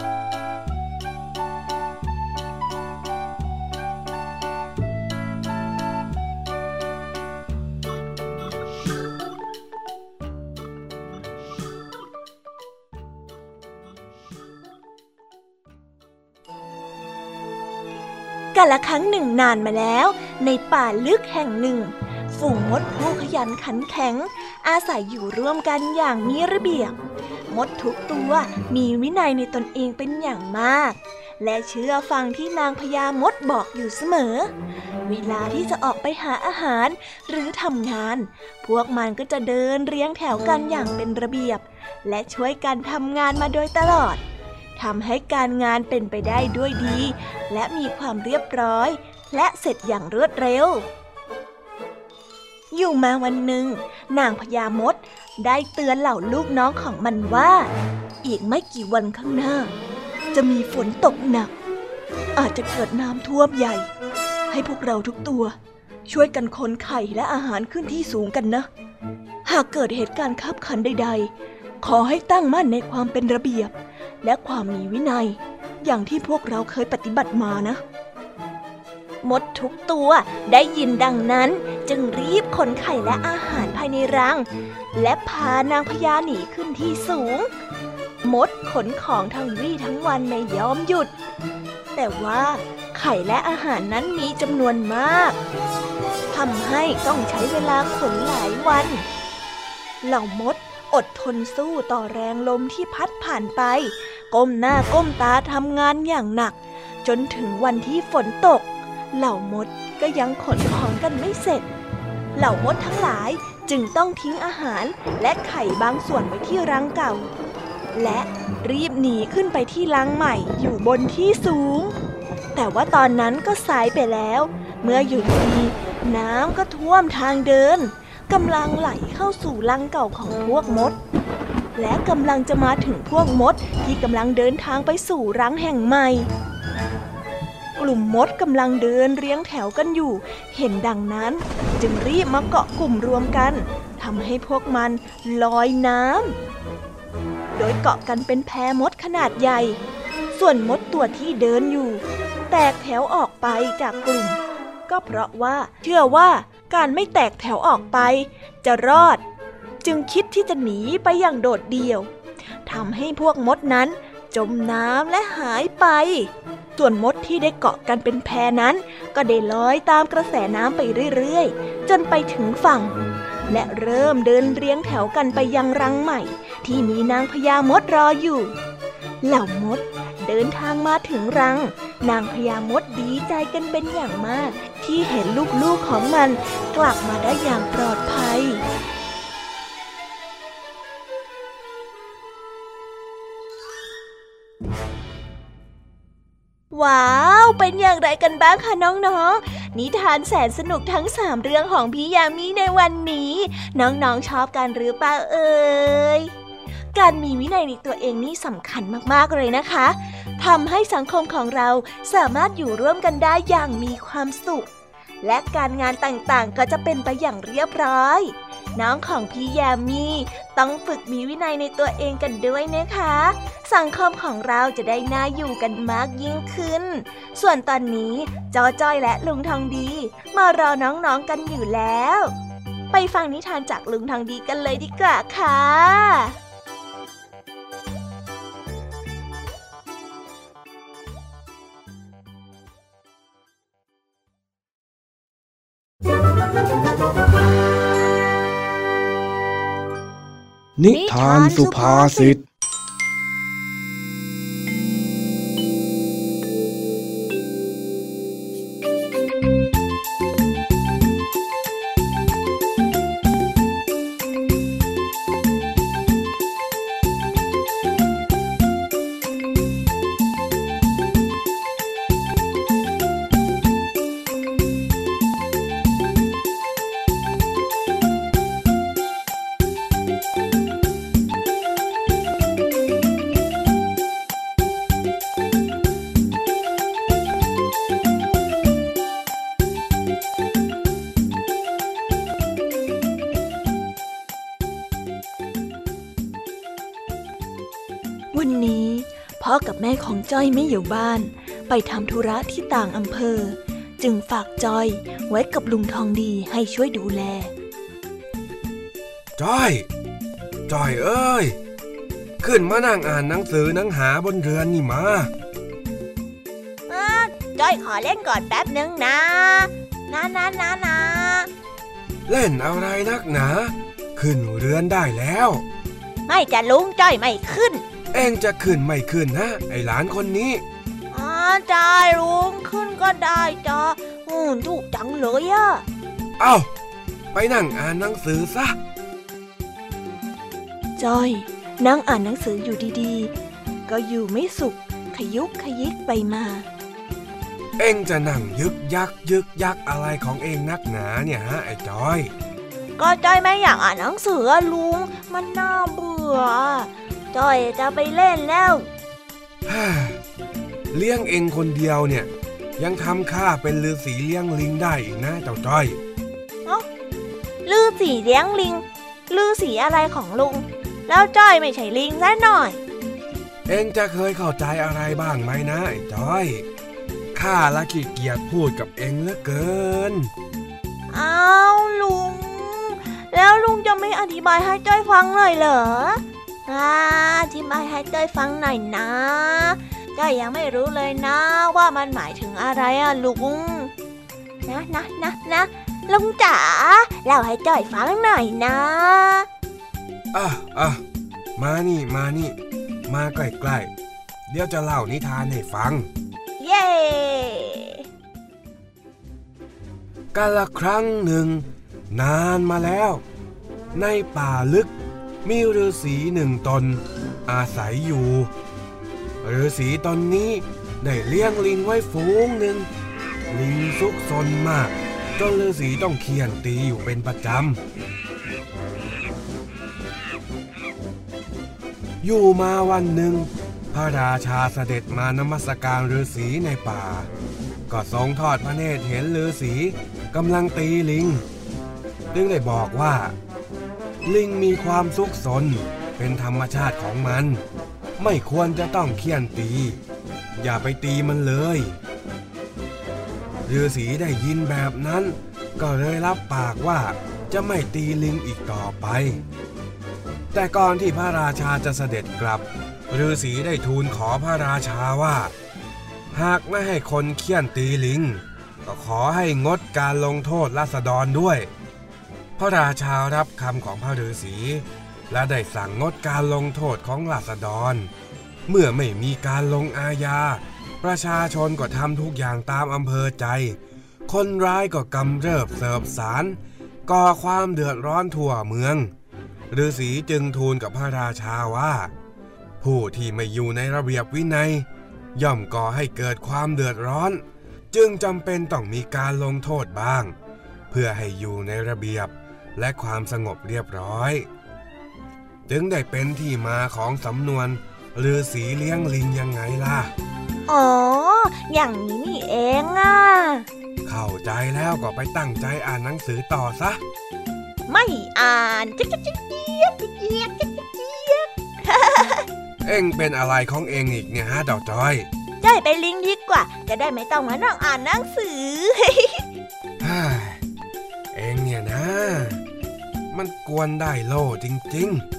กาละครั้งหนึ่งนานมาแล้ว ในป่าลึกแห่งหนึ่ง ฝูงมดผู้ขยันขันแข็ง อาศัยอยู่ร่วมกันอย่างมีระเบียบ มดทุกตัวมีวินัยในตนเองเป็นอย่างมาก และเชื่อฟังที่นางพญามดบอกอยู่เสมอ เวลาที่จะออกไปหาอาหารหรือทำงาน พวกมันก็จะเดินเรียงแถวกันอย่างเป็นระเบียบ และช่วยกันทำงานมาโดยตลอด ทำให้การงานเป็นไปได้ด้วยดี และมีความเรียบร้อย และเสร็จอย่างรวดเร็ว อยู่มาวันหนึ่ง นางพญามดได้เตือนเหล่าลูกน้องของมันว่า อีกไม่กี่วันข้างหน้า จะมีฝนตกหนัก อาจจะเกิดน้ำท่วมใหญ่ ให้พวกเราทุกตัว ช่วยกันคนไข่และอาหารขึ้นที่สูงกันนะ หากเกิดเหตุการณ์ขับขันใดๆ ขอให้ตั้งมั่นในความเป็นระเบียบ และความมีวินัย อย่างที่พวกเราเคยปฏิบัติมานะ มดทุกตัวได้ยินดังนั้นจึงรีบขนไข่และอาหารภายในรัง และพานางพญาหนีขึ้นที่สูง มดขนของทั้งวี่ทั้งวันไม่ยอมหยุด แต่ว่าไข่และอาหารนั้นมีจำนวนมากทำให้ต้องใช้เวลาขนหลายวัน เหล่ามด อดทนสู้ต่อแรงลมที่พัดผ่านไป ก้มหน้าก้มตาทำงานอย่างหนัก จนถึงวันที่ฝนตก เหล่ามดก็ยังขนของกันไม่เสร็จ เหล่ามดทั้งหลายจึงต้องทิ้งอาหารและไข่บางส่วนไว้ที่รังเก่า และรีบหนีขึ้นไปที่รังใหม่อยู่บนที่สูง แต่ว่าตอนนั้นก็สายไปแล้ว เมื่ออยู่ดีน้ำก็ท่วมทางเดิน กำลังไหลเข้าสู่รังเก่าของพวกมด และกำลังจะมาถึงพวกมดที่กำลังเดินทางไปสู่รังแห่งใหม่ กลุ่มมดกำลังเดินเรียงแถวกันอยู่ เห็นดังนั้น จึงรีบมาเกาะกลุ่มรวมกันทำให้พวกมันลอยน้ำโดยเกาะกันเป็นแพมดขนาดใหญ่ ส่วนมดตัวที่เดินอยู่ แตกแถวออกไปจากกลุ่ม ก็เพราะว่าเชื่อว่า การไม่แตกแถวออกไป จะรอด จึงคิดที่จะหนีไปอย่างโดดเดี่ยวทำให้พวกมดนั้นจมน้ำและหายไป ส่วนมดที่ได้เกาะกันเป็นแพนั้น ก็ได้ลอยตามกระแสน้ำไปเรื่อยๆ จนไปถึงฝั่ง และเริ่มเดินเรียงแถวกันไปยังรังใหม่ ที่มีนางพญามดรออยู่ เหล่ามด เดินทางมาถึงรัง นางพญามดดีใจกันเป็นอย่างมาก ที่เห็นลูกๆของมันกลับมาได้อย่างปลอดภัยว้าว เป็นอย่างไรกันบ้างคะน้องๆ นิทานแสนสนุกทั้งสามเรื่องของพี่ยามีในวันนี้ น้องๆชอบกันหรือเปล่าเอ่ย การมีวินัยในตัวเองนี่สำคัญมากๆเลยนะคะทำให้สังคมของเราสามารถอยู่ร่วมกันได้อย่างมีความสุข และการงานต่างๆก็จะเป็นไปอย่างเรียบร้อย น้องของพี่ยามีต้องฝึกมีวินัยในตัวเองกันด้วยนะคะ สังคมของเราจะได้น่าอยู่กันมากยิ่งขึ้น ส่วนตอนนี้จอจ้อยและลุงทองดี มารอน้องๆกันอยู่แล้ว ไปฟังนิทานจากลุงทองดีกันเลยดีกว่าค่ะ นิทานสุภาษิต ไม่อยู่บ้าน ไปทำธุระที่ต่างอำเภอ จึงฝากจ้อยไว้กับลุงทองดีให้ช่วยดูแลจ้อยจ้อยเอ้ย ขึ้นมานั่งอ่านหนังสือหนังหาบนเรือนนี่มาจ้อยขอเล่นก่อนแป๊บนึงนะนะนะนะนะเล่นอะไรนักหนา ขึ้นเรือนได้แล้ว ไม่จะลุงจ้อยไม่ขึ้น เองจะขึ้นไม่ขึ้นนะ ไอหลานคนนี้อ๋อจ้าลุงขึ้นก็ได้จ้าอืมถูกจังเลยอะเอ้า ไปนั่งอ่านหนังสือซะจ้อยนั่งอ่านหนังสืออยู่ดีๆ ก็อยู่ไม่สุข ขยุกขยิกไปมา เองจะนั่งยึกยักยึกยักอะไรของเองนักหนาเนี่ยฮะไอ้จอย ก็จ้อยไม่อยากอ่านหนังสืออะลุง มันน่าเบื่อ จ้อยจะไปเล่นแล้ว เลี้ยงเองคนเดียวเนี่ย ยังทำข้าเป็นฤาษีเลี้ยงลิงได้อีกนะเจ้าจ้อยลือสีเลี้ยงลิง ลือสีอะไรของลุง แล้วจ้อยไม่ใช่ลิงซะหน่อย เองจะเคยเข้าใจอะไรบ้างไหมนะไอ้จ้อยข้าละขี้เกียจพูดกับเองเหลือเกิน อ้าวลุง แล้วลุงจะไม่อธิบายให้จ้อยฟังหน่อยเหรอ อ่าอธิบายให้จ้อยฟังหน่อยนะจ้อยยังไม่รู้เลยนะ ว่ามันหมายถึงอะไรอะลุง นะนะนะนะลุงจ๋าเล่าให้จ้อยฟังหน่อยนะอะอะมานี่มานี่ มาใกล้ๆเดี๋ยวจะเล่านิทานให้ฟัง เย้กาละครั้งหนึ่ง นานมาแล้ว ในป่าลึก มีฤาษีหนึ่งตน อาศัยอยู่ฤาษีตนนี้ได้เลี้ยงลิงไว้ฝูงหนึ่ง ลิงซุกซนมากจนฤาษีต้องเคี่ยนตีอยู่เป็นประจำ อยู่มาวันหนึ่ง พระราชาเสด็จมานมัสการฤาษีในป่า ก็ทรงทอดพระเนตรเห็นฤาษีกำลังตีลิง จึงได้บอกว่า ลิงมีความสุขสนเป็นธรรมชาติของมัน ไม่ควรจะต้องเคี่ยนตี อย่าไปตีมันเลยฤาษีได้ยินแบบนั้น ก็เลยรับปากว่าจะไม่ตีลิงอีกต่อไป แต่ก่อนที่พระราชาจะเสด็จกลับฤาษีได้ทูลขอพระราชาว่า หากไม่ให้คนเคี่ยนตีลิง ก็ขอให้งดการลงโทษราษฎรด้วย พระราชารับคำของพระฤาษีและได้สั่งงดการลงโทษของราษฎร เมื่อไม่มีการลงอาญา ประชาชนก็ทำทุกอย่างตามอำเภอใจ คนร้ายก็กำเริบเสิบสารก่อความเดือดร้อนทั่วเมืองฤาษีจึงทูลกับพระราชาว่า ผู้ที่ไม่อยู่ในระเบียบวินัย ย่อมก่อให้เกิดความเดือดร้อน จึงจำเป็นต้องมีการลงโทษบ้าง เพื่อให้อยู่ในระเบียบ และความสงบเรียบร้อย จึงได้เป็นที่มาของสำนวนฤาษีเลี้ยงลิงยังไงล่ะ อ๋อ อย่างนี้นี่เองอะ เข้าใจแล้วก็ไปตั้งใจอ่านหนังสือต่อซะ ไม่อ่านจิ๊กจิ๊กจิ๊กเจี๊ยบจิ๊กเจี๊ยบจิ๊กจิ๊กเจี๊ยบเอ็งเป็นอะไรของเอ็งอีกเนี่ยฮะดอกจอยจ้อยไปลิงดีกว่า จะได้ไม่ต้องมานั่งอ่านหนังสือเฮ้ยเอ็งเนี่ยนะ มันกวนได้โลจริงๆ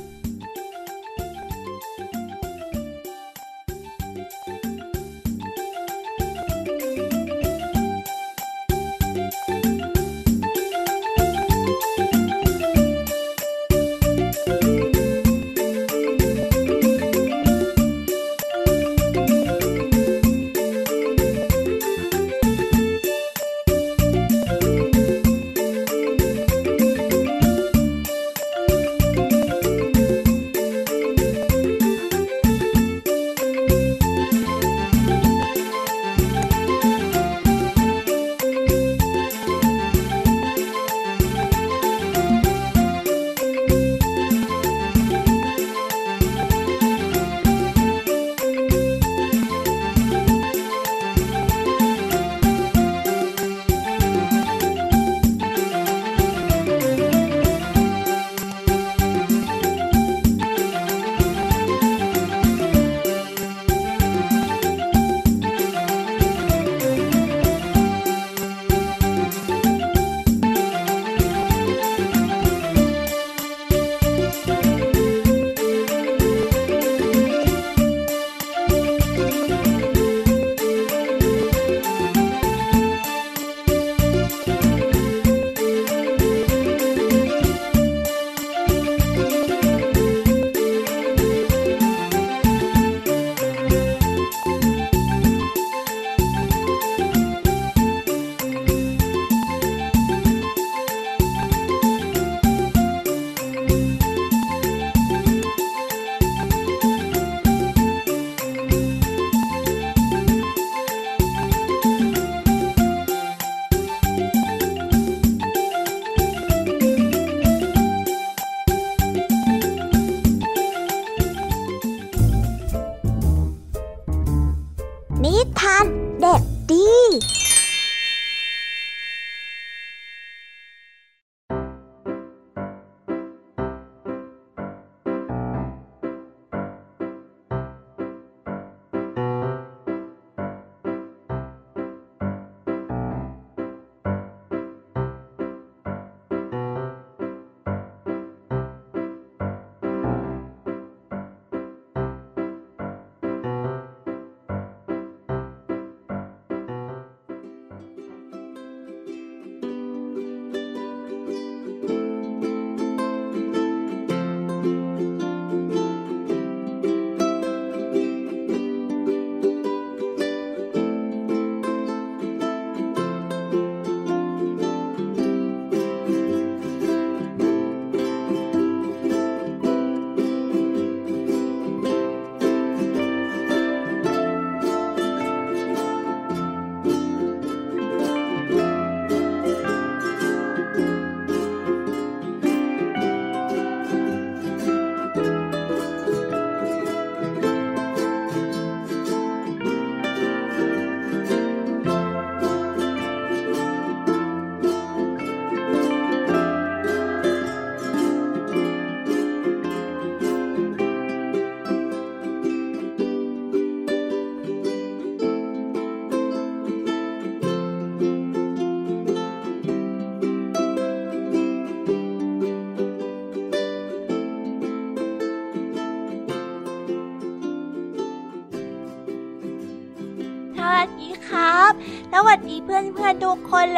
Música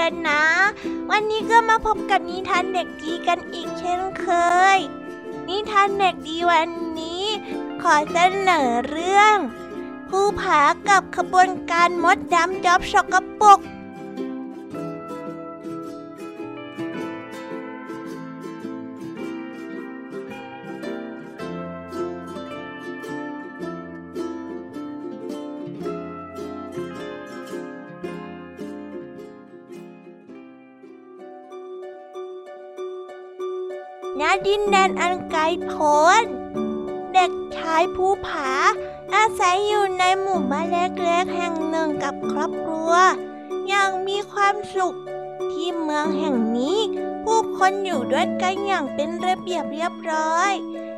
ทุกคนเลยนะ วันนี้ก็มาพบกับนิทานเด็กดีกันอีกเช่นเคย นิทานเด็กดีวันนี้ ขอเสนอเรื่อง ผู้ผากับขบวนการมดดำจอบสกปรก พ้น เด็กชายภูผา อาศัยอยู่ในหมู่บ้านเล็กๆแห่งหนึ่งกับครอบครัว อย่างมีความสุข ที่เมืองแห่งนี้ ผู้คนอยู่ด้วยกันอย่างเป็นระเบียบเรียบร้อย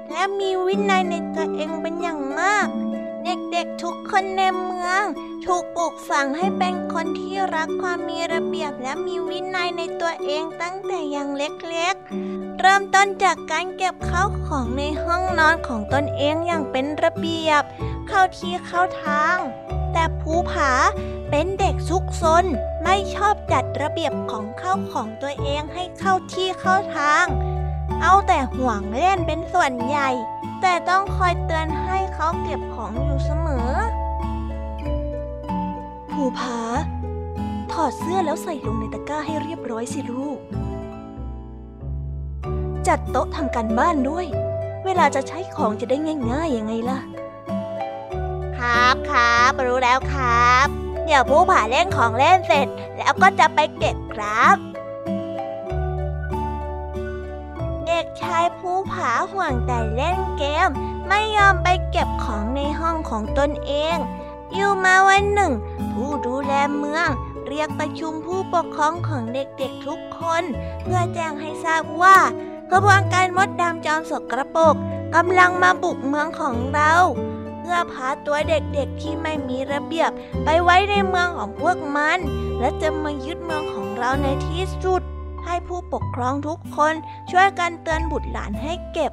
และมีวินัยในตัวเองเป็นอย่างมาก เด็กๆทุกคนในเมือง ถูกปลูกฝังให้เป็นคนที่รักความมีระเบียบและมีวินัยในตัวเองตั้งแต่ยังเล็กๆ เริ่มต้นจากการเก็บข้าวของในห้องนอนของตนเองอย่างเป็นระเบียบ เข้าที่เข้าทาง แต่ภูผาเป็นเด็กซุกซนไม่ชอบจัดระเบียบของข้าวของตัวเองให้เข้าที่เข้าทาง เอาแต่ห่วงเล่นเป็นส่วนใหญ่ แต่ต้องคอยเตือนให้เขาเก็บของอยู่เสมอ ภูผา ถอดเสื้อแล้วใส่ลงในตะกร้าให้เรียบร้อยสิลูก จัดโต๊ะทำการบ้านด้วย เวลาจะใช้ของจะได้ง่ายๆยังไงล่ะ ครับครับรู้แล้วครับ เดี๋ยวผู้ผ่าเล่นของเล่นเสร็จ แล้วก็จะไปเก็บครับ เด็กชายผู้ผาห่วงแต่เล่นเกม ไม่ยอมไปเก็บของในห้องของตนเองอยู่มาวันหนึ่ง ผู้ดูแลเมือง เรียกประชุมผู้ปกครองของเด็กๆทุกคน เพื่อแจ้งให้ทราบว่า กระบวนการมดดำจอมสกรปรกกำลังมาบุกเมืองของเราเพื่อพาตัวเด็กๆที่ไม่มีระเบียบไปไว้ในเมืองของพวกมัน และจะมายึดเมืองของเราในที่สุด ให้ผู้ปกครองทุกคนช่วยกันเตือนบุตรหลานให้เก็บ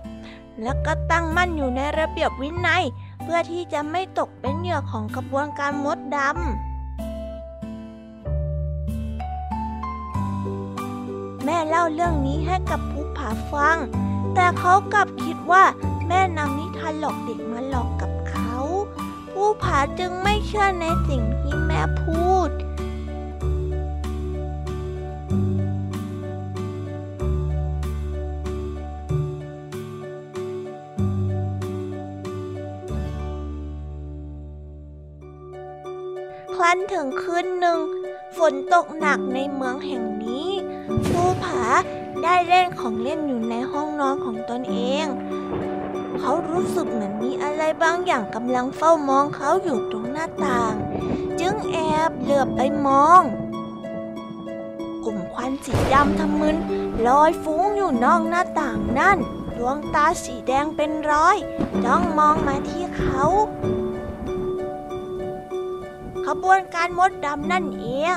แล้วก็ตั้งมั่นอยู่ในระเบียบวินัย เพื่อที่จะไม่ตกเป็นเหยื่อของกระบวนการมดดำ แม่เล่าเรื่องนี้ให้กับภูผาฟัง แต่เขากลับคิดว่าแม่นำนิทานหลอกเด็กมาหลอกกับเขาภูผาจึงไม่เชื่อในสิ่งที่แม่พูดครั้นถึงคืนหนึ่ง ฝนตกหนักในเมืองแห่งนี้ ภูผาได้เล่นของเล่นอยู่ในห้องนอนของตนเอง เขารู้สึกเหมือนมีอะไรบางอย่างกำลังเฝ้ามองเขาอยู่ตรงหน้าต่าง จึงแอบเหลือบไปมอง กลุ่มควันสีดำทะมึนลอยฟุ้งอยู่นอกหน้าต่างนั่น ดวงตาสีแดงเป็นร้อยจ้องมองมาที่เขาขบวนการมดดำนั่นเอง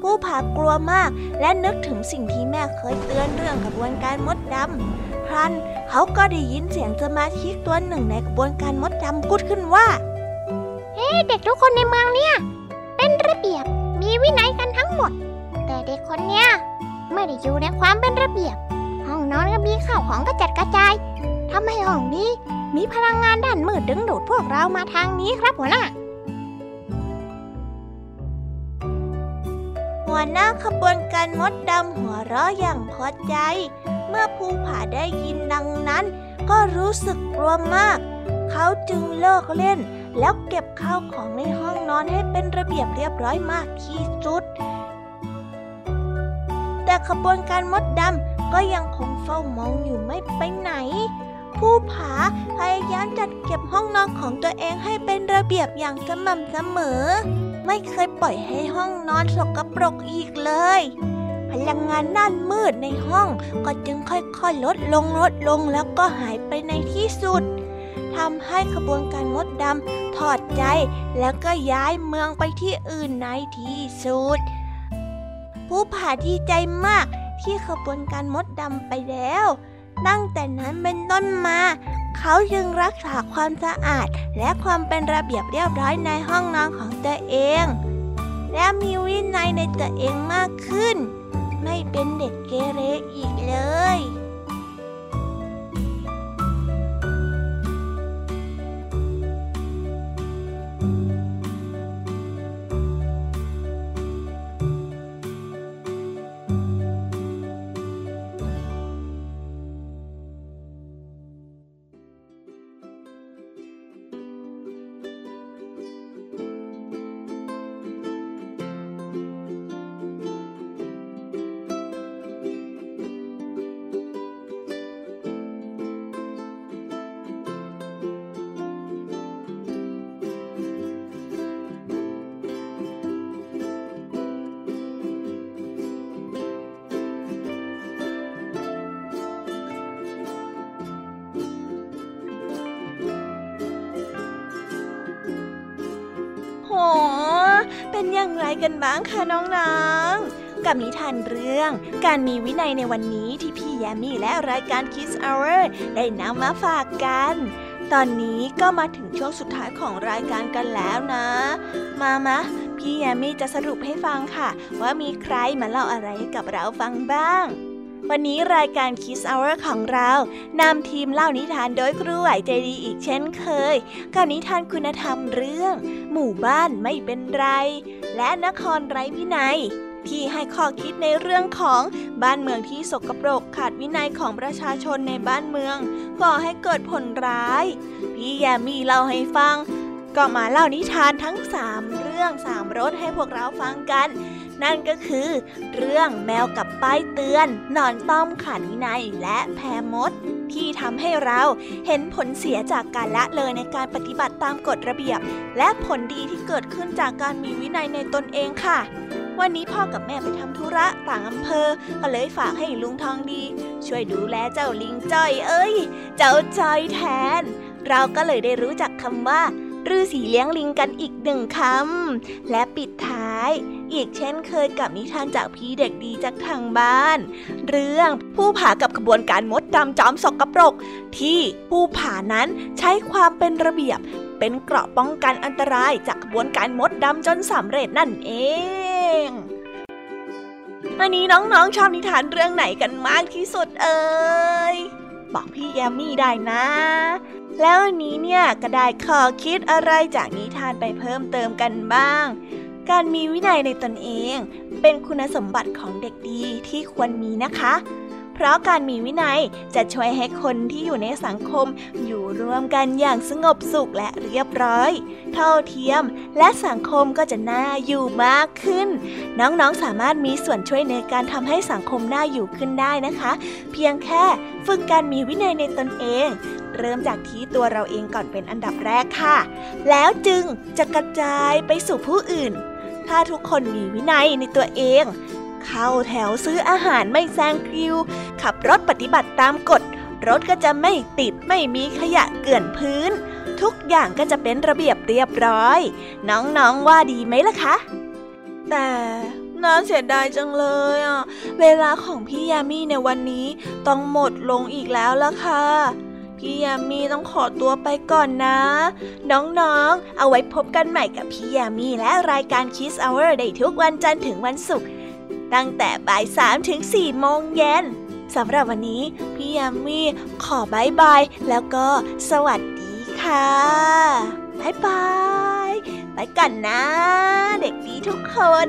ผู้ผากลัวมากและนึกถึงสิ่งที่แม่เคยเตือนเรื่องขบวนการมดดำพลันเขาก็ได้ยินเสียงสมาชิกตัวหนึ่งในขบวนการมดดำพูดขึ้นว่าเฮ้เด็กทุกคนในเมืองเนี่ย เป็นระเบียบมีวินัยกันทั้งหมด แต่เด็กคนเนี้ยไม่ได้อยู่ในความเป็นระเบียบ ห้องนอนก็มีข้าวของกระจัดกระจายทำให้ห้องนี้มีพลังงานด้านมืดดึงดูดพวกเรามาทางนี้ครับหัวหน้า หัวหน้าขบวนการมดดำหัวเราะอย่างพอใจ เมื่อภูผาได้ยินดังนั้น ก็รู้สึกกลัวมาก เขาจึงเลิกเล่น แล้วเก็บข้าวของในห้องนอนให้เป็นระเบียบเรียบร้อยมากที่สุด แต่ขบวนการมดดำก็ยังคงเฝ้ามองอยู่ไม่ไปไหนผู้ผาพยายามจัดเก็บห้องนอนของตัวเองให้เป็นระเบียบอย่างสม่ำเสมอ ไม่เคยปล่อยให้ห้องนอนสกปรกอีกเลย พลังงานด้านมืดในห้องก็จึงค่อยๆลดลงลดลงแล้วก็หายไปในที่สุดทำให้ขบวนการมดดำถอดใจ แล้วก็ย้ายเมืองไปที่อื่นในที่สุด ผู้ผ่าดีใจมากที่ขบวนการมดดำไปแล้ว ตั้งแต่นั้นเป็นต้นมา เขาจึงรักษาความสะอาด และความเป็นระเบียบเรียบร้อยในห้องนอนของตัวเอง และมีวินัยในตัวเองมากขึ้น ไม่เป็นเด็กเกเรอีกเลย กันบ้างคะน้องๆ กับนิทานเรื่องการมีวินัยในวันนี้ที่พี่แยมมี่และรายการ Kids Hour ได้นำมาฝากกัน ตอนนี้ก็มาถึงช่วงสุดท้ายของรายการกันแล้วนะ มามะ พี่แยมมี่จะสรุปให้ฟังค่ะ ว่ามีใครมาเล่าอะไรให้กับเราฟังบ้าง วันนี้รายการ Kids Hour ของเรานำทีมเล่านิทานโดยครูไหวใจดีอีกเช่นเคย กับนิทานคุณธรรมเรื่อง หมู่บ้านไม่เป็นไร และนครไร้วินัย ที่ให้ข้อคิดในเรื่องของบ้านเมืองที่สกปรกขาดวินัยของประชาชนในบ้านเมืองก่อให้เกิดผลร้าย พี่แยมมีเล่าให้ฟัง ก็มาเล่านิทานทั้งสามเรื่องสามรสให้พวกเราฟังกัน นั่นก็คือ เรื่องแมวกับป้ายเตือน นอนต้อมขาดวินัยและแพมด ที่ทำให้เราเห็นผลเสียจากการละเลยในการปฏิบัติตามกฎระเบียบ และผลดีที่เกิดขึ้นจากการมีวินัยในตนเองค่ะ วันนี้พ่อกับแม่ไปทำธุระต่างอำเภอ ก็เลยฝากให้ลุงทองดี ช่วยดูแลเจ้าลิงจ้อยเอ้ย เจ้าจอยแทน เราก็เลยได้รู้จักคำว่าฤาษีเลี้ยงลิงกันอีกหนึ่งคำ และปิดท้าย อีกเช่นเคยกับนิทานจากพี่เด็กดีจากทางบ้าน เรื่องผู้ผากับขบวนการมดดำจอมสกปรก ที่ผู้ผานั้นใช้ความเป็นระเบียบ เป็นเกราะป้องกันอันตรายจากขบวนการมดดำจนสำเร็จนั่นเองวันนี้น้องๆชอบนิทานเรื่องไหนกันมากที่สุดเอ่ยบอกพี่แยมมี่ได้นะ แล้ววันนี้เนี่ยก็ได้ขอคิดอะไรจากนิทานไปเพิ่มเติมกันบ้าง การมีวินัยในตนเอง เป็นคุณสมบัติของเด็กดีที่ควรมีนะคะ เพราะการมีวินัยจะช่วยให้คนที่อยู่ในสังคม อยู่ร่วมกันอย่างสงบสุขและเรียบร้อย เท่าเทียมและสังคมก็จะน่าอยู่มากขึ้น น้องๆสามารถมีส่วนช่วยในการทำให้สังคมน่าอยู่ขึ้นได้นะคะ เพียงแค่ฝึกการมีวินัยในตนเองเริ่มจากที่ตัวเราเองก่อนเป็นอันดับแรกค่ะ แล้วจึงจะกระจายไปสู่ผู้อื่น ถ้าทุกคนมีวินัยในตัวเอง เข้าแถวซื้ออาหารไม่แซงคิว ขับรถปฏิบัติตามกฎ รถก็จะไม่ติดไม่มีขยะเกลื่อนพื้น ทุกอย่างก็จะเป็นระเบียบเรียบร้อย น้องๆว่าดีไหมล่ะคะ แต่น่าเสียดายจังเลยอะ เวลาของพี่ยามีในวันนี้ต้องหมดลงอีกแล้วล่ะค่ะ พี่ยามีต้องขอตัวไปก่อนนะ น้องๆ เอาไว้พบกันใหม่กับพี่ยามีและรายการ Kiss Hour ได้ทุกวันจันทร์ถึงวันศุกร์ตั้งแต่บ่าย3ถึง4โมงเย็นสำหรับวันนี้ พี่ยามีขอบายบาย แล้วก็สวัสดีค่ะบายบาย ไปกันนะ เด็กดีทุกคน